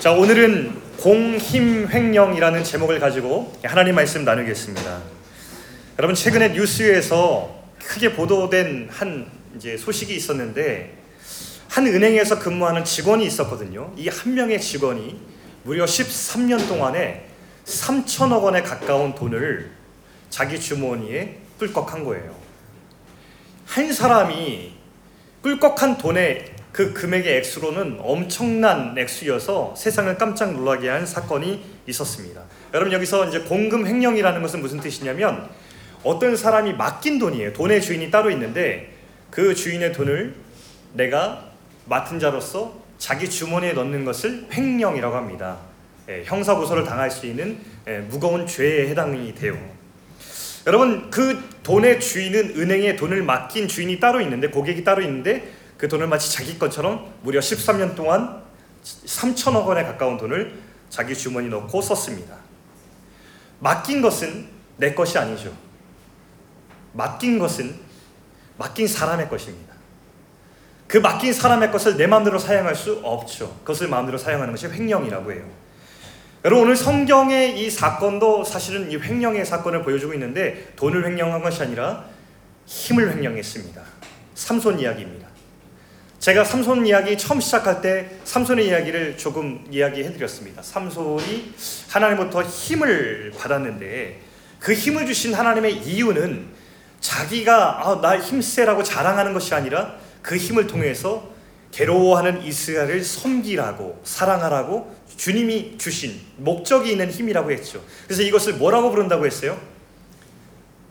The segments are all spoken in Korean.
자, 오늘은 공힘횡령이라는 제목을 가지고 하나님 말씀 나누겠습니다. 여러분 최근에 뉴스에서 크게 보도된 한 이제 소식이 있었는데 한 은행에서 근무하는 직원이 있었거든요. 이 한 명의 직원이 무려 13년 동안에 3천억 원에 가까운 돈을 자기 주머니에 꿀꺽한 거예요. 한 사람이 꿀꺽한 돈의 그 금액의 액수로는 엄청난 액수여서 세상을 깜짝 놀라게 한 사건이 있었습니다. 여러분 여기서 이제 공금 횡령이라는 것은 무슨 뜻이냐면 어떤 사람이 맡긴 돈이에요. 돈의 주인이 따로 있는데 그 주인의 돈을 내가 맡은 자로서 자기 주머니에 넣는 것을 횡령이라고 합니다. 예, 형사 고소를 당할 수 있는 예, 무거운 죄에 해당이 돼요. 여러분 그 돈의 주인은 은행에 돈을 맡긴 주인이 따로 있는데 고객이 따로 있는데 그 돈을 마치 자기 것처럼 무려 13년 동안 3천억 원에 가까운 돈을 자기 주머니 넣고 썼습니다. 맡긴 것은 내 것이 아니죠. 맡긴 것은 맡긴 사람의 것입니다. 그 맡긴 사람의 것을 내 마음대로 사용할 수 없죠. 그것을 마음대로 사용하는 것이 횡령이라고 해요. 여러분 오늘 성경의 이 사건도 사실은 이 횡령의 사건을 보여주고 있는데 돈을 횡령한 것이 아니라 힘을 횡령했습니다. 삼손 이야기입니다. 제가 삼손 이야기 처음 시작할 때 삼손의 이야기를 조금 이야기해 드렸습니다. 삼손이 하나님부터 힘을 받았는데 그 힘을 주신 하나님의 이유는 자기가 아, 나 힘세라고 자랑하는 것이 아니라 그 힘을 통해서 괴로워하는 이스라엘을 섬기라고 사랑하라고 주님이 주신 목적이 있는 힘이라고 했죠. 그래서 이것을 뭐라고 부른다고 했어요?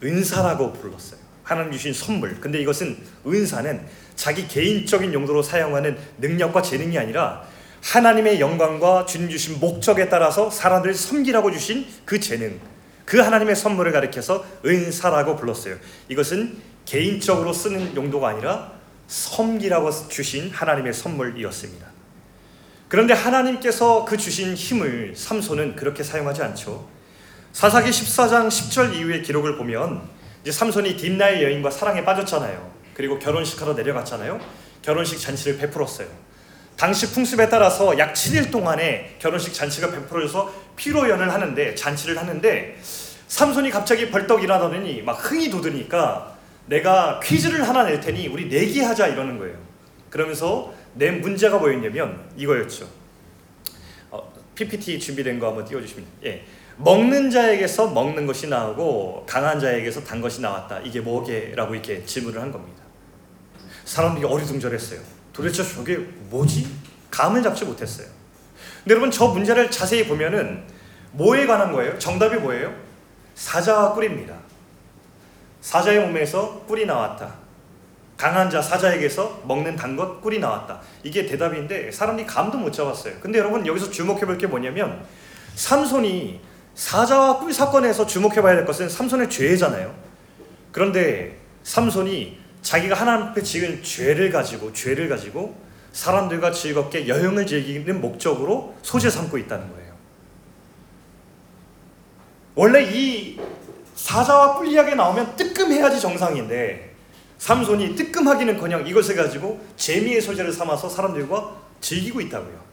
은사라고 불렀어요. 하나님 주신 선물. 근데 이것은 은사는 자기 개인적인 용도로 사용하는 능력과 재능이 아니라 하나님의 영광과 주님 주신 목적에 따라서 사람들을 섬기라고 주신 그 재능, 그 하나님의 선물을 가리켜서 은사라고 불렀어요. 이것은 개인적으로 쓰는 용도가 아니라 섬기라고 주신 하나님의 선물이었습니다. 그런데 하나님께서 그 주신 힘을 삼손은 그렇게 사용하지 않죠. 사사기 14장 10절 이후의 기록을 보면 이제 삼손이 딥나의 여인과 사랑에 빠졌잖아요. 그리고 결혼식하러 내려갔잖아요. 결혼식 잔치를 베풀었어요. 당시 풍습에 따라서 약 7일 동안에 결혼식 잔치가 베풀어져서 피로연을 하는데 잔치를 하는데 삼손이 갑자기 벌떡 일어나더니 막 흥이 돋으니까 내가 퀴즈를 하나 낼 테니 우리 내기하자 이러는 거예요. 그러면서 내 문제가 뭐였냐면 이거였죠. 어, PPT 준비된 거 한번 띄워주시면 예. 먹는 자에게서 먹는 것이 나오고 강한 자에게서 단 것이 나왔다. 이게 뭐게라고 이렇게 질문을 한 겁니다. 사람들이 어리둥절했어요. 도대체 저게 뭐지? 감을 잡지 못했어요. 근데 여러분 저 문제를 자세히 보면은 뭐에 관한 거예요? 정답이 뭐예요? 사자와 꿀입니다. 사자의 몸에서 꿀이 나왔다. 강한 자 사자에게서 먹는 단 것 꿀이 나왔다. 이게 대답인데 사람들이 감도 못 잡았어요. 근데 여러분 여기서 주목해 볼 게 뭐냐면 삼손이 사자와 꿀 사건에서 주목해 봐야 될 것은 삼손의 죄잖아요. 그런데 삼손이 자기가 하나님 앞에 지은 죄를 가지고 죄를 가지고 사람들과 즐겁게 여행을 즐기는 목적으로 소재 삼고 있다는 거예요. 원래 이 사자와 뿔 이야기 나오면 뜨끔해야지 정상인데 삼손이 뜨끔하기는커녕 이것을 가지고 재미의 소재를 삼아서 사람들과 즐기고 있다고요.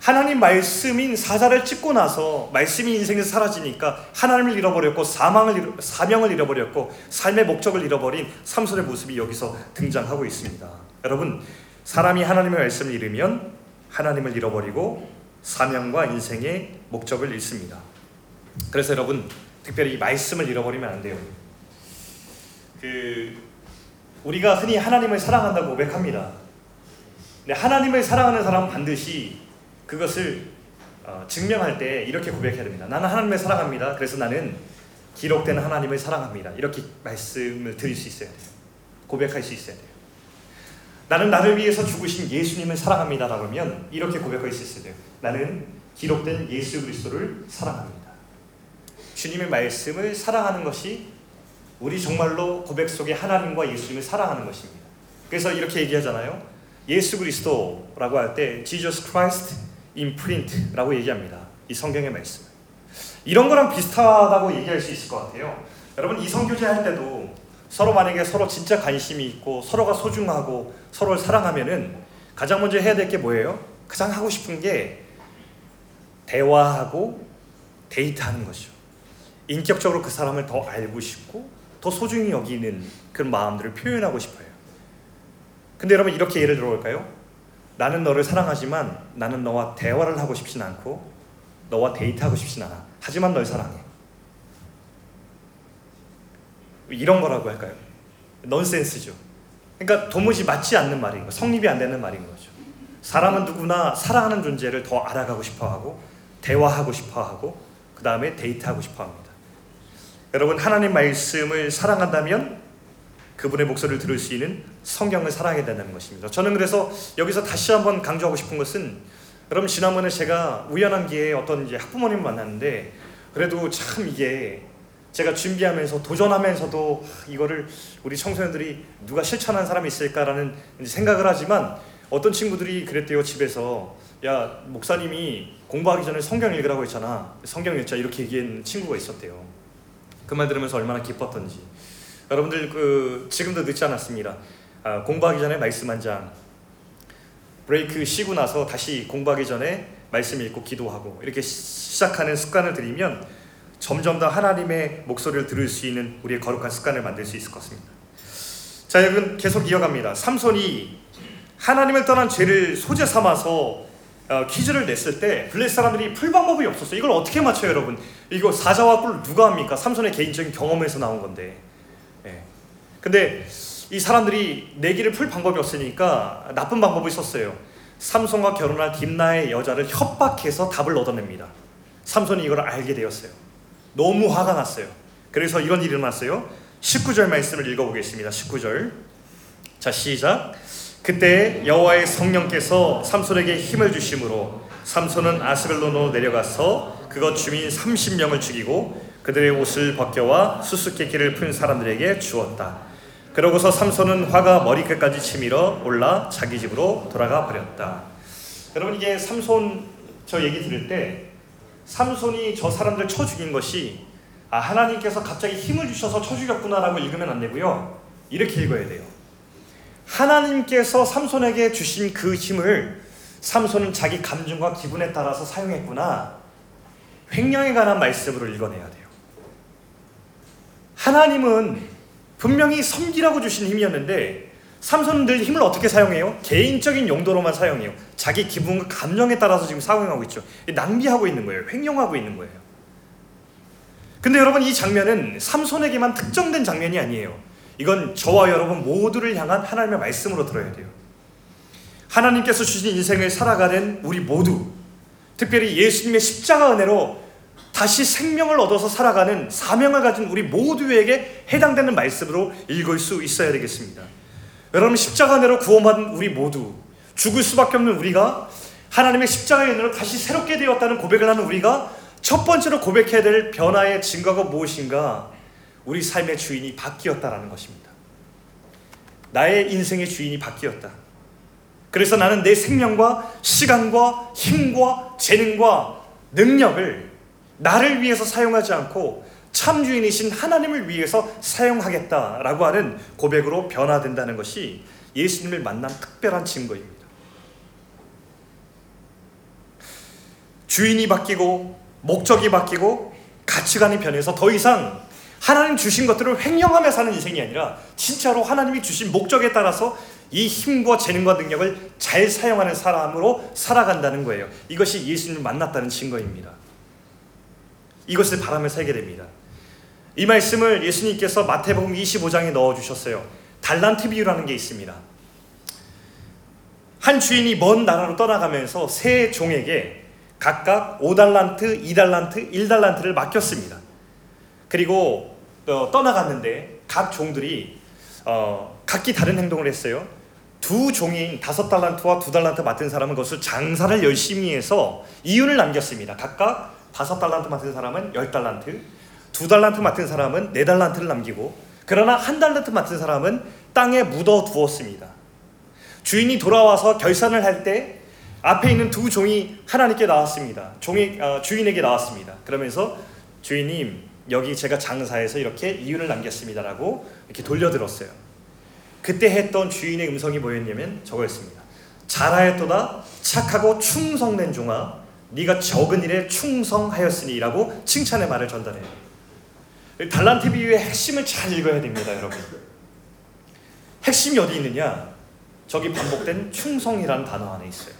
하나님 말씀인 사자를 찍고 나서 말씀이 인생에서 사라지니까 하나님을 잃어버렸고 사망을 사명을 잃어버렸고 삶의 목적을 잃어버린 삼손의 모습이 여기서 등장하고 있습니다. 여러분 사람이 하나님의 말씀을 잃으면 하나님을 잃어버리고 사명과 인생의 목적을 잃습니다. 그래서 여러분 특별히 이 말씀을 잃어버리면 안 돼요. 그 우리가 흔히 하나님을 사랑한다고 고백합니다. 근데 하나님을 사랑하는 사람은 반드시 그것을 어, 증명할 때 이렇게 고백해야 됩니다. 나는 하나님을 사랑합니다. 그래서 나는 기록된 하나님을 사랑합니다. 이렇게 말씀을 드릴 수 있어야 돼요. 고백할 수 있어야 돼요. 나는 나를 위해서 죽으신 예수님을 사랑합니다. 라고 하면 이렇게 고백할 수 있어야 돼요. 나는 기록된 예수 그리스도를 사랑합니다. 주님의 말씀을 사랑하는 것이 우리 정말로 고백 속에 하나님과 예수님을 사랑하는 것입니다. 그래서 이렇게 얘기하잖아요. 예수 그리스도라고 할 때 Jesus Christ print라고 얘기합니다. 이 성경의 말씀. 이런 거랑 비슷하다고 얘기할 수 있을 것 같아요. 여러분 이성교제 할 때도 서로 만약에 서로 진짜 관심이 있고 서로가 소중하고 서로를 사랑하면은 가장 먼저 해야 될 게 뭐예요? 가장 하고 싶은 게 대화하고 데이트하는 거죠. 인격적으로 그 사람을 더 알고 싶고 더 소중히 여기는 그런 마음들을 표현하고 싶어요. 근데 여러분 이렇게 예를 들어볼까요? 나는 너를 사랑하지만 나는 너와 대화를 하고 싶진 않고 너와 데이트하고 싶진 않아. 하지만 널 사랑해. 이런 거라고 할까요? 넌센스죠. 그러니까 도무지 맞지 않는 말인 거, 성립이 안 되는 말인 거죠. 사람은 누구나 사랑하는 존재를 더 알아가고 싶어하고 대화하고 싶어하고 그 다음에 데이트하고 싶어합니다. 여러분 하나님 말씀을 사랑한다면 그분의 목소리를 들을 수 있는 성경을 사랑해야 된다는 것입니다. 저는 그래서 여기서 다시 한번 강조하고 싶은 것은 여러분 지난번에 제가 우연한 기회에 어떤 이제 학부모님을 만났는데 그래도 참 이게 제가 준비하면서 도전하면서도 이거를 우리 청소년들이 누가 실천한 사람이 있을까라는 생각을 하지만 어떤 친구들이 그랬대요 집에서. 야 목사님이 공부하기 전에 성경 읽으라고 했잖아. 성경 읽자. 이렇게 얘기한 친구가 있었대요. 그 말 들으면서 얼마나 기뻤던지 여러분들 그 지금도 늦지 않았습니다 아, 공부하기 전에 말씀 한 장 브레이크 쉬고 나서 다시 공부하기 전에 말씀 읽고 기도하고 이렇게 시작하는 습관을 들이면 점점 더 하나님의 목소리를 들을 수 있는 우리의 거룩한 습관을 만들 수 있을 것 같습니다. 자, 여러분 계속 이어갑니다. 삼손이 하나님을 떠난 죄를 소재 삼아서 어, 퀴즈를 냈을 때 블레셋 사람들이 풀 방법이 없었어요. 이걸 어떻게 맞춰요, 여러분? 이거 사자와 꿀 누가 압니까? 삼손의 개인적인 경험에서 나온 건데. 예. 근데 이 사람들이 내기를 풀 방법이 없으니까 나쁜 방법을 썼어요. 삼손과 결혼할 딥나의 여자를 협박해서 답을 얻어냅니다. 삼손이 이걸 알게 되었어요. 너무 화가 났어요. 그래서 이런 일이 일어났어요. 19절 말씀을 읽어보겠습니다. 19절. 자 시작. 그때 여호와의 성령께서 삼손에게 힘을 주심으로 삼손은 아스벨론으로 내려가서 그것 주민 30명을 죽이고 그들의 옷을 벗겨와 수수께끼를 푼 사람들에게 주었다. 그러고서 삼손은 화가 머리끝까지 치밀어 올라 자기 집으로 돌아가 버렸다. 여러분 이게 삼손 저 얘기 들을 때 삼손이 저 사람들 쳐 죽인 것이 아 하나님께서 갑자기 힘을 주셔서 쳐 죽였구나라고 읽으면 안 되고요. 이렇게 읽어야 돼요. 하나님께서 삼손에게 주신 그 힘을 삼손은 자기 감정과 기분에 따라서 사용했구나. 횡령에 관한 말씀으로 읽어내야 돼요. 하나님은 분명히 섬기라고 주신 힘이었는데 삼손은 늘 힘을 어떻게 사용해요? 개인적인 용도로만 사용해요. 자기 기분과 감정에 따라서 지금 사용하고 있죠. 낭비하고 있는 거예요. 횡령하고 있는 거예요. 근데 여러분 이 장면은 삼손에게만 특정된 장면이 아니에요. 이건 저와 여러분 모두를 향한 하나님의 말씀으로 들어야 돼요. 하나님께서 주신 인생을 살아가는 우리 모두, 특별히 예수님의 십자가 은혜로 다시 생명을 얻어서 살아가는 사명을 가진 우리 모두에게 해당되는 말씀으로 읽을 수 있어야 되겠습니다. 여러분 십자가 내로 구원받은 우리 모두 죽을 수밖에 없는 우리가 하나님의 십자가의 은혜로 다시 새롭게 되었다는 고백을 하는 우리가 첫 번째로 고백해야 될 변화의 증거가 무엇인가? 우리 삶의 주인이 바뀌었다라는 것입니다. 나의 인생의 주인이 바뀌었다. 그래서 나는 내 생명과 시간과 힘과 재능과 능력을 나를 위해서 사용하지 않고 참 주인이신 하나님을 위해서 사용하겠다라고 하는 고백으로 변화된다는 것이 예수님을 만난 특별한 증거입니다. 주인이 바뀌고 목적이 바뀌고 가치관이 변해서 더 이상 하나님 주신 것들을 횡령하며 사는 인생이 아니라 진짜로 하나님이 주신 목적에 따라서 이 힘과 재능과 능력을 잘 사용하는 사람으로 살아간다는 거예요. 이것이 예수님을 만났다는 증거입니다. 이것을 바람을 살게 됩니다. 이 말씀을 예수님께서 마태복음 25장에 넣어 주셨어요. 달란트 비유라는 게 있습니다. 한 주인이 먼 나라로 떠나가면서 세 종에게 각각 5달란트, 2달란트, 1달란트를 맡겼습니다. 그리고 어, 떠나갔는데 각 종들이 어, 각기 다른 행동을 했어요. 두 종인 다섯 달란트와 두 달란트 맡은 사람은 그것을 장사를 열심히 해서 이윤을 남겼습니다. 각각 다섯 달란트 맡은 사람은 열 달란트, 두 달란트 맡은 사람은 네 달란트를 남기고 그러나 한 달란트 맡은 사람은 땅에 묻어 두었습니다. 주인이 돌아와서 결산을 할 때 앞에 있는 두 종이 하나님께 나왔습니다. 종이 어, 주인에게 나왔습니다. 그러면서 주인님 여기 제가 장사해서 이렇게 이윤을 남겼습니다라고 이렇게 돌려들었어요. 그때 했던 주인의 음성이 뭐였냐면 저거였습니다. 잘하였도다 착하고 충성된 종아 네가 적은 일에 충성하였으니라고 칭찬의 말을 전달해요. 달란트 비유의 핵심을 잘 읽어야 됩니다, 여러분. 핵심이 어디 있느냐? 저기 반복된 충성이라는 단어 안에 있어요.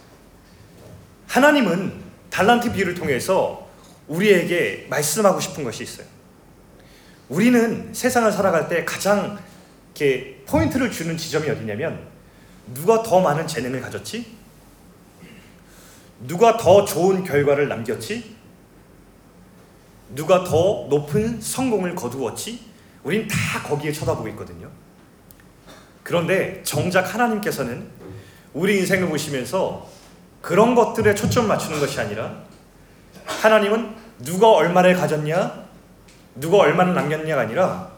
하나님은 달란트 비유를 통해서 우리에게 말씀하고 싶은 것이 있어요. 우리는 세상을 살아갈 때 가장 이렇게 포인트를 주는 지점이 어디냐면 누가 더 많은 재능을 가졌지? 누가 더 좋은 결과를 남겼지? 누가 더 높은 성공을 거두었지? 우린 다 거기에 쳐다보고 있거든요. 그런데 정작 하나님께서는 우리 인생을 보시면서 그런 것들에 초점 맞추는 것이 아니라 하나님은 누가 얼마를 가졌냐, 누가 얼마를 남겼냐가 아니라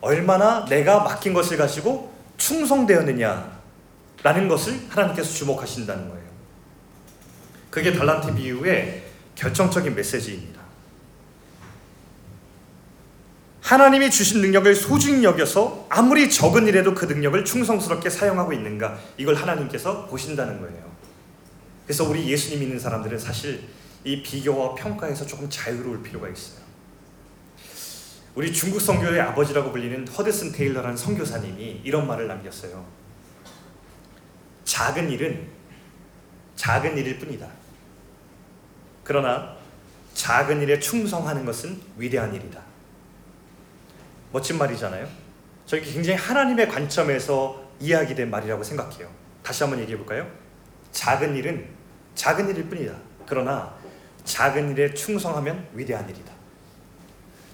얼마나 내가 맡긴 것을 가지고 충성되었느냐라는 것을 하나님께서 주목하신다는 거예요. 그게 달란트 비유의 결정적인 메시지입니다. 하나님이 주신 능력을 소중히 여겨서 아무리 적은 일에도 그 능력을 충성스럽게 사용하고 있는가 이걸 하나님께서 보신다는 거예요. 그래서 우리 예수님 믿는 사람들은 사실 이 비교와 평가에서 조금 자유로울 필요가 있어요. 우리 중국 선교의 아버지라고 불리는 허드슨 테일러라는 선교사님이 이런 말을 남겼어요. 작은 일은 작은 일일 뿐이다. 그러나 작은 일에 충성하는 것은 위대한 일이다. 멋진 말이잖아요. 저게 굉장히 하나님의 관점에서 이야기된 말이라고 생각해요. 다시 한번 얘기해 볼까요? 작은 일은 작은 일일 뿐이다. 그러나 작은 일에 충성하면 위대한 일이다.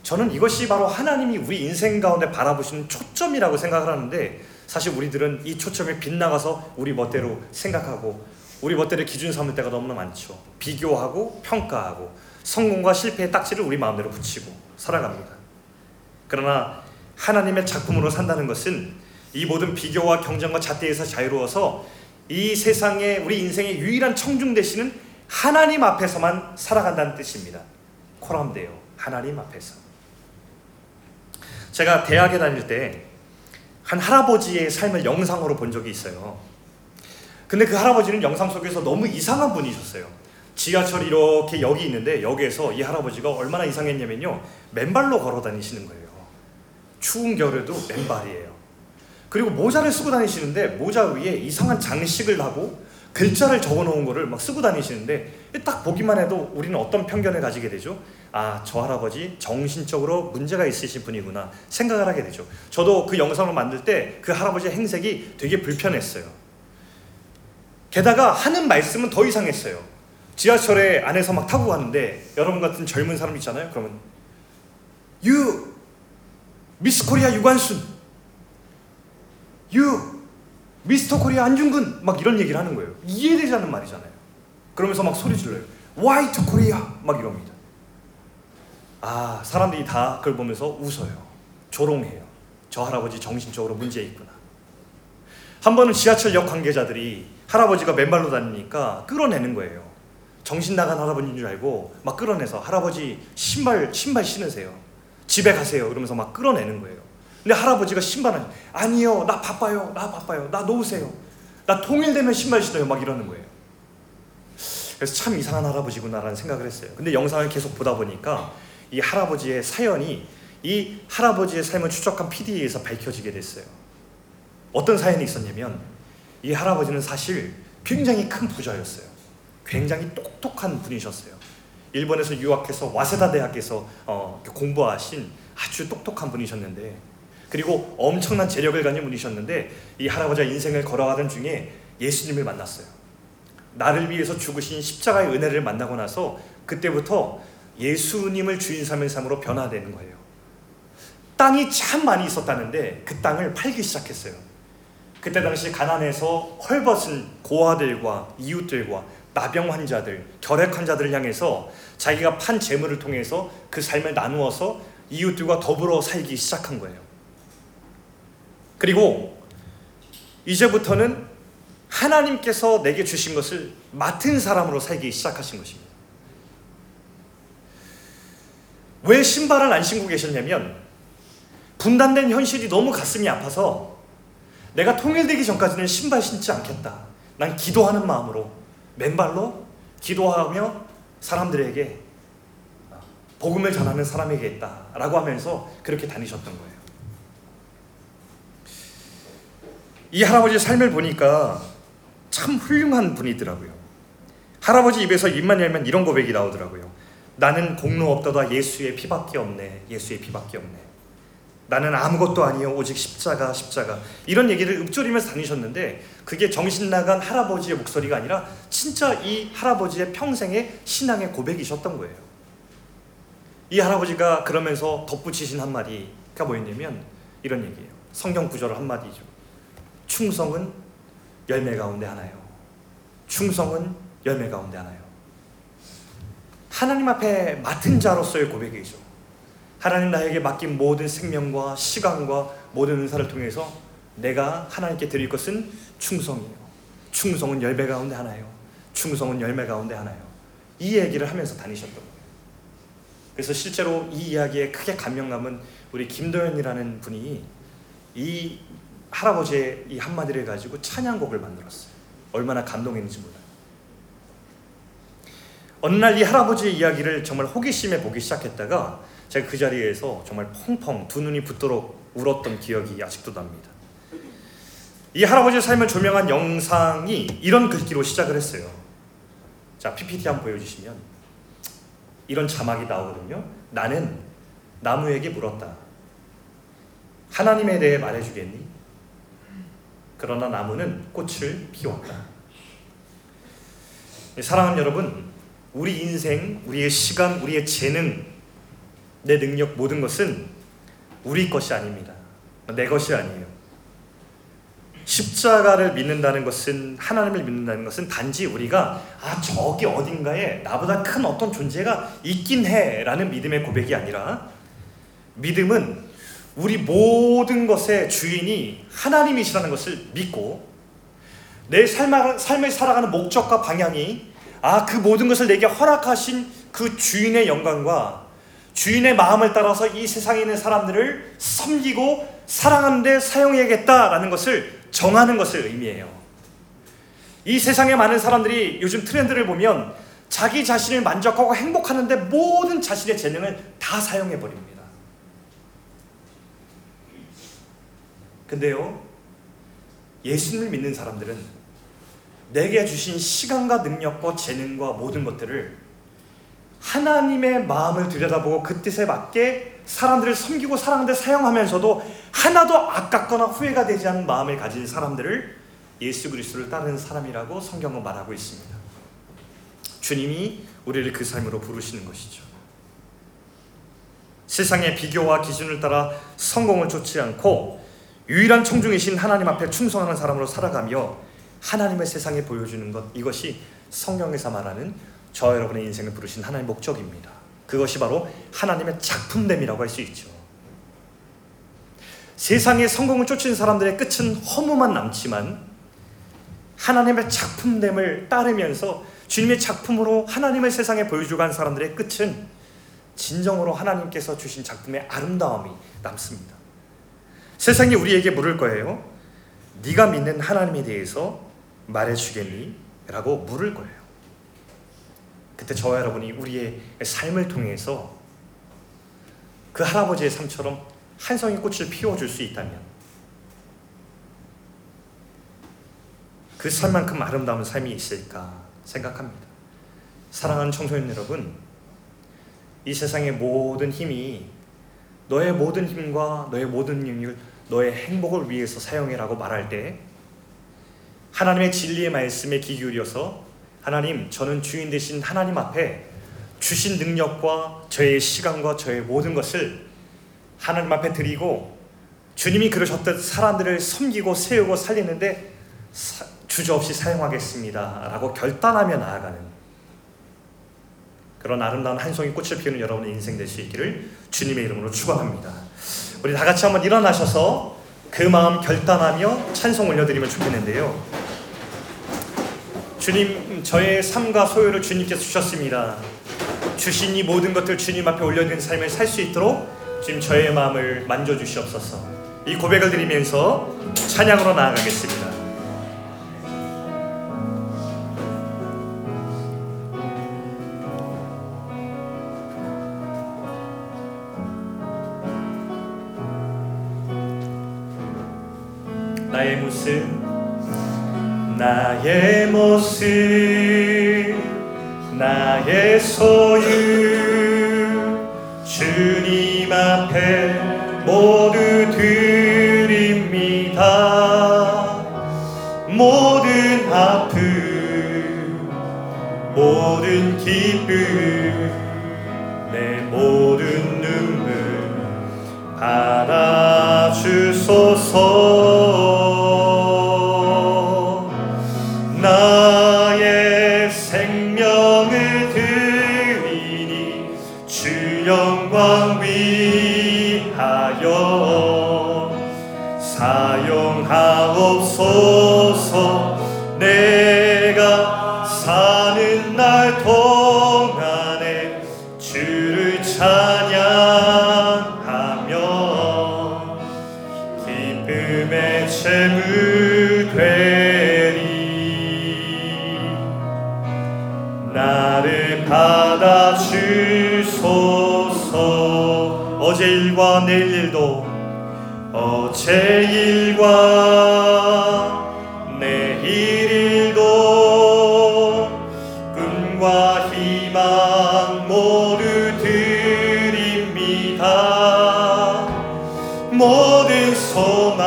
저는 이것이 바로 하나님이 우리 인생 가운데 바라보시는 초점이라고 생각을 하는데 사실 우리들은 이 초점에 빗나가서 우리 멋대로 생각하고 우리 멋대로 기준 삼을 때가 너무 많죠. 비교하고 평가하고 성공과 실패의 딱지를 우리 마음대로 붙이고 살아갑니다. 그러나 하나님의 작품으로 산다는 것은 이 모든 비교와 경쟁과 잣대에서 자유로워서 이 세상에 우리 인생의 유일한 청중 되시는 하나님 앞에서만 살아간다는 뜻입니다. 코람데요. 하나님 앞에서. 제가 대학에 다닐 때 한 할아버지의 삶을 영상으로 본 적이 있어요. 근데 그 할아버지는 영상 속에서 너무 이상한 분이셨어요. 지하철이 이렇게 여기 있는데 여기에서 이 할아버지가 얼마나 이상했냐면요. 맨발로 걸어 다니시는 거예요. 추운 겨울에도 맨발이에요. 그리고 모자를 쓰고 다니시는데 모자 위에 이상한 장식을 하고 글자를 적어 놓은 거를 막 쓰고 다니시는데 딱 보기만 해도 우리는 어떤 편견을 가지게 되죠? 아, 저 할아버지 정신적으로 문제가 있으신 분이구나 생각을 하게 되죠. 저도 그 영상을 만들 때 그 할아버지의 행색이 되게 불편했어요. 게다가 하는 말씀은 더 이상했어요. 지하철에 안에서 막 타고 가는데 여러분 같은 젊은 사람 있잖아요. 그러면 You Miss Korea 유관순 You Mister Korea 안중근 막 이런 얘기를 하는 거예요. 이해되지 않는 말이잖아요. 그러면서 막 소리 질러요. Why Two Korea 막 이럽니다. 아 사람들이 다 그걸 보면서 웃어요. 조롱해요. 저 할아버지 정신적으로 문제 있구나. 한 번은 지하철역 관계자들이 할아버지가 맨발로 다니니까 끌어내는 거예요. 정신 나간 할아버지인 줄 알고 막 끌어내서 할아버지 신발 신발 신으세요. 집에 가세요. 그러면서 막 끌어내는 거예요. 근데 할아버지가 신발은 아니요, 나 바빠요, 나 바빠요, 나 놓으세요. 나 통일되면 신발 신어요. 막 이러는 거예요. 그래서 참 이상한 할아버지구나라는 생각을 했어요. 근데 영상을 계속 보다 보니까 이 할아버지의 사연이 이 할아버지의 삶을 추적한 PD에서 밝혀지게 됐어요. 어떤 사연이 있었냐면 이 할아버지는 사실 굉장히 큰 부자였어요. 굉장히 똑똑한 분이셨어요. 일본에서 유학해서 와세다 대학에서 어, 공부하신 아주 똑똑한 분이셨는데 그리고 엄청난 재력을 가진 분이셨는데 이 할아버지가 인생을 걸어가던 중에 예수님을 만났어요. 나를 위해서 죽으신 십자가의 은혜를 만나고 나서 그때부터 예수님을 주인 삼일 삼으로 변화되는 거예요. 땅이 참 많이 있었다는데 그 땅을 팔기 시작했어요. 그때 당시 가난해서 헐벗은 고아들과 이웃들과 나병 환자들, 결핵 환자들을 향해서 자기가 판 재물을 통해서 그 삶을 나누어서 이웃들과 더불어 살기 시작한 거예요. 그리고 이제부터는 하나님께서 내게 주신 것을 맡은 사람으로 살기 시작하신 것입니다. 왜 신발을 안 신고 계셨냐면 분단된 현실이 너무 가슴이 아파서 내가 통일되기 전까지는 신발 신지 않겠다. 난 기도하는 마음으로 맨발로 기도하며 사람들에게 복음을 전하는 사람에게 있다라고 하면서 그렇게 다니셨던 거예요. 이 할아버지 삶을 보니까 참 훌륭한 분이더라고요. 할아버지 입에서 입만 열면 이런 고백이 나오더라고요. 나는 공로 없다다 예수의 피밖에 없네. 예수의 피밖에 없네. 나는 아무것도 아니요 오직 십자가 십자가 이런 얘기를 읊조리면서 다니셨는데 그게 정신 나간 할아버지의 목소리가 아니라 진짜 이 할아버지의 평생의 신앙의 고백이셨던 거예요. 이 할아버지가 그러면서 덧붙이신 한마디가 뭐였냐면 이런 얘기예요. 성경 구절 한마디죠. 충성은 열매 가운데 하나요. 충성은 열매 가운데 하나요. 하나님 앞에 맡은 자로서의 고백이죠. 하나님 나에게 맡긴 모든 생명과 시간과 모든 은사를 통해서 내가 하나님께 드릴 것은 충성이에요. 충성은 열매 가운데 하나요. 충성은 열매 가운데 하나요. 이 얘기를 하면서 다니셨던 거예요. 그래서 실제로 이 이야기에 크게 감명 남은 우리 김도현이라는 분이 이 할아버지의 이 한마디를 가지고 찬양곡을 만들었어요. 얼마나 감동했는지 몰라요. 어느 날 이 할아버지의 이야기를 정말 호기심에 보기 시작했다가 제가 그 자리에서 정말 펑펑 두 눈이 붓도록 울었던 기억이 아직도 납니다. 이 할아버지의 삶을 조명한 영상이 이런 글귀로 시작을 했어요. 자, PPT 한번 보여주시면 이런 자막이 나오거든요. 나는 나무에게 물었다. 하나님에 대해 말해주겠니? 그러나 나무는 꽃을 피웠다. 사랑하는 여러분, 우리 인생, 우리의 시간, 우리의 재능, 내 능력 모든 것은 우리 것이 아닙니다. 내 것이 아니에요. 십자가를 믿는다는 것은 하나님을 믿는다는 것은 단지 우리가 아 저기 어딘가에 나보다 큰 어떤 존재가 있긴 해라는 믿음의 고백이 아니라 믿음은 우리 모든 것의 주인이 하나님이시라는 것을 믿고 내 삶을, 삶을 살아가는 목적과 방향이 아 그 모든 것을 내게 허락하신 그 주인의 영광과 주인의 마음을 따라서 이 세상에 있는 사람들을 섬기고 사랑하는데 사용해야겠다라는 것을 정하는 것을 의미해요. 이 세상에 많은 사람들이 요즘 트렌드를 보면 자기 자신을 만족하고 행복하는데 모든 자신의 재능을 다 사용해 버립니다. 근데요, 예수님을 믿는 사람들은 내게 주신 시간과 능력과 재능과 모든 것들을 하나님의 마음을 들여다보고 그 뜻에 맞게 사람들을 섬기고 사랑하는데 사용하면서도 하나도 아깝거나 후회가 되지 않은 마음을 가진 사람들을 예수 그리스도를 따르는 사람이라고 성경은 말하고 있습니다. 주님이 우리를 그 삶으로 부르시는 것이죠. 세상의 비교와 기준을 따라 성공을 쫓지 않고 유일한 청중이신 하나님 앞에 충성하는 사람으로 살아가며 하나님의 세상에 보여주는 것 이것이 성경에서 말하는 저 여러분의 인생을 부르신 하나님의 목적입니다. 그것이 바로 하나님의 작품됨이라고 할 수 있죠. 세상의 성공을 쫓은 사람들의 끝은 허무만 남지만 하나님의 작품됨을 따르면서 주님의 작품으로 하나님의 세상에 보여주고 간 사람들의 끝은 진정으로 하나님께서 주신 작품의 아름다움이 남습니다. 세상이 우리에게 물을 거예요. 네가 믿는 하나님에 대해서 말해주겠니? 라고 물을 거예요. 그때 저와 여러분이 우리의 삶을 통해서 그 할아버지의 삶처럼 한 성의 꽃을 피워줄 수 있다면 그 삶만큼 아름다운 삶이 있을까 생각합니다. 사랑하는 청소년 여러분, 이 세상의 모든 힘이 너의 모든 힘과 너의 모든 능력을 너의 행복을 위해서 사용해라고 말할 때 하나님의 진리의 말씀에 귀 기울여서 하나님 저는 주인 되신 하나님 앞에 주신 능력과 저의 시간과 저의 모든 것을 하나님 앞에 드리고 주님이 그러셨듯 사람들을 섬기고 세우고 살리는데 주저없이 사용하겠습니다 라고 결단하며 나아가는 그런 아름다운 한 송이 꽃을 피우는 여러분의 인생 될 수 있기를 주님의 이름으로 축원합니다. 우리 다 같이 한번 일어나셔서 그 마음 결단하며 찬송 올려드리면 좋겠는데요. 주님, 저의 삶과 소유를 주님께서 주셨습니다. 주신 이 모든 것들 주님 앞에 올려드린 삶을 살 수 있도록 주님 저의 마음을 만져주시옵소서. 이 고백을 드리면서 찬양으로 나아가겠습니다. 나의 모습 나의 소유. 주님 앞에 모두 드립니다. 모든 아픔 모든 기쁨 사용하옵소서. 내가 사는 날 동안에 주를 찬양하며 기쁨의 재물 되리. 나를 받아주소서. 어제 일과 내일 일도 어제 일과 내일 일도 꿈과 희망 모두 드립니다. 모든 소망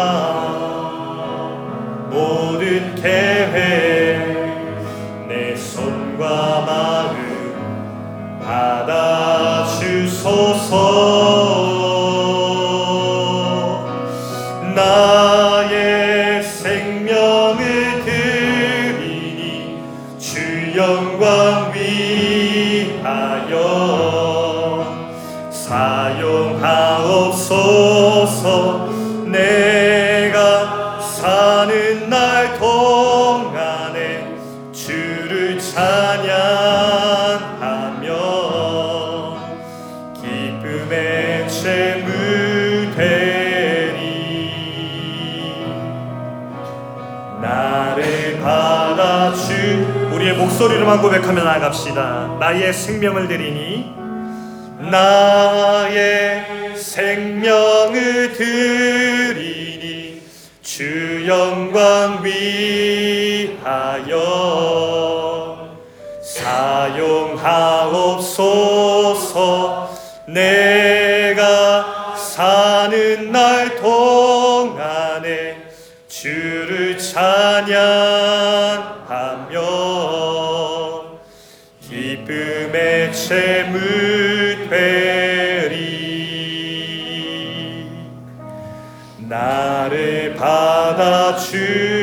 모든 계획 내 손과 마음 받아주소서 목소리로만 고백하며 나아갑시다. 나의 생명을 드리니 나의 생명을 드리니 주 영광 위 去。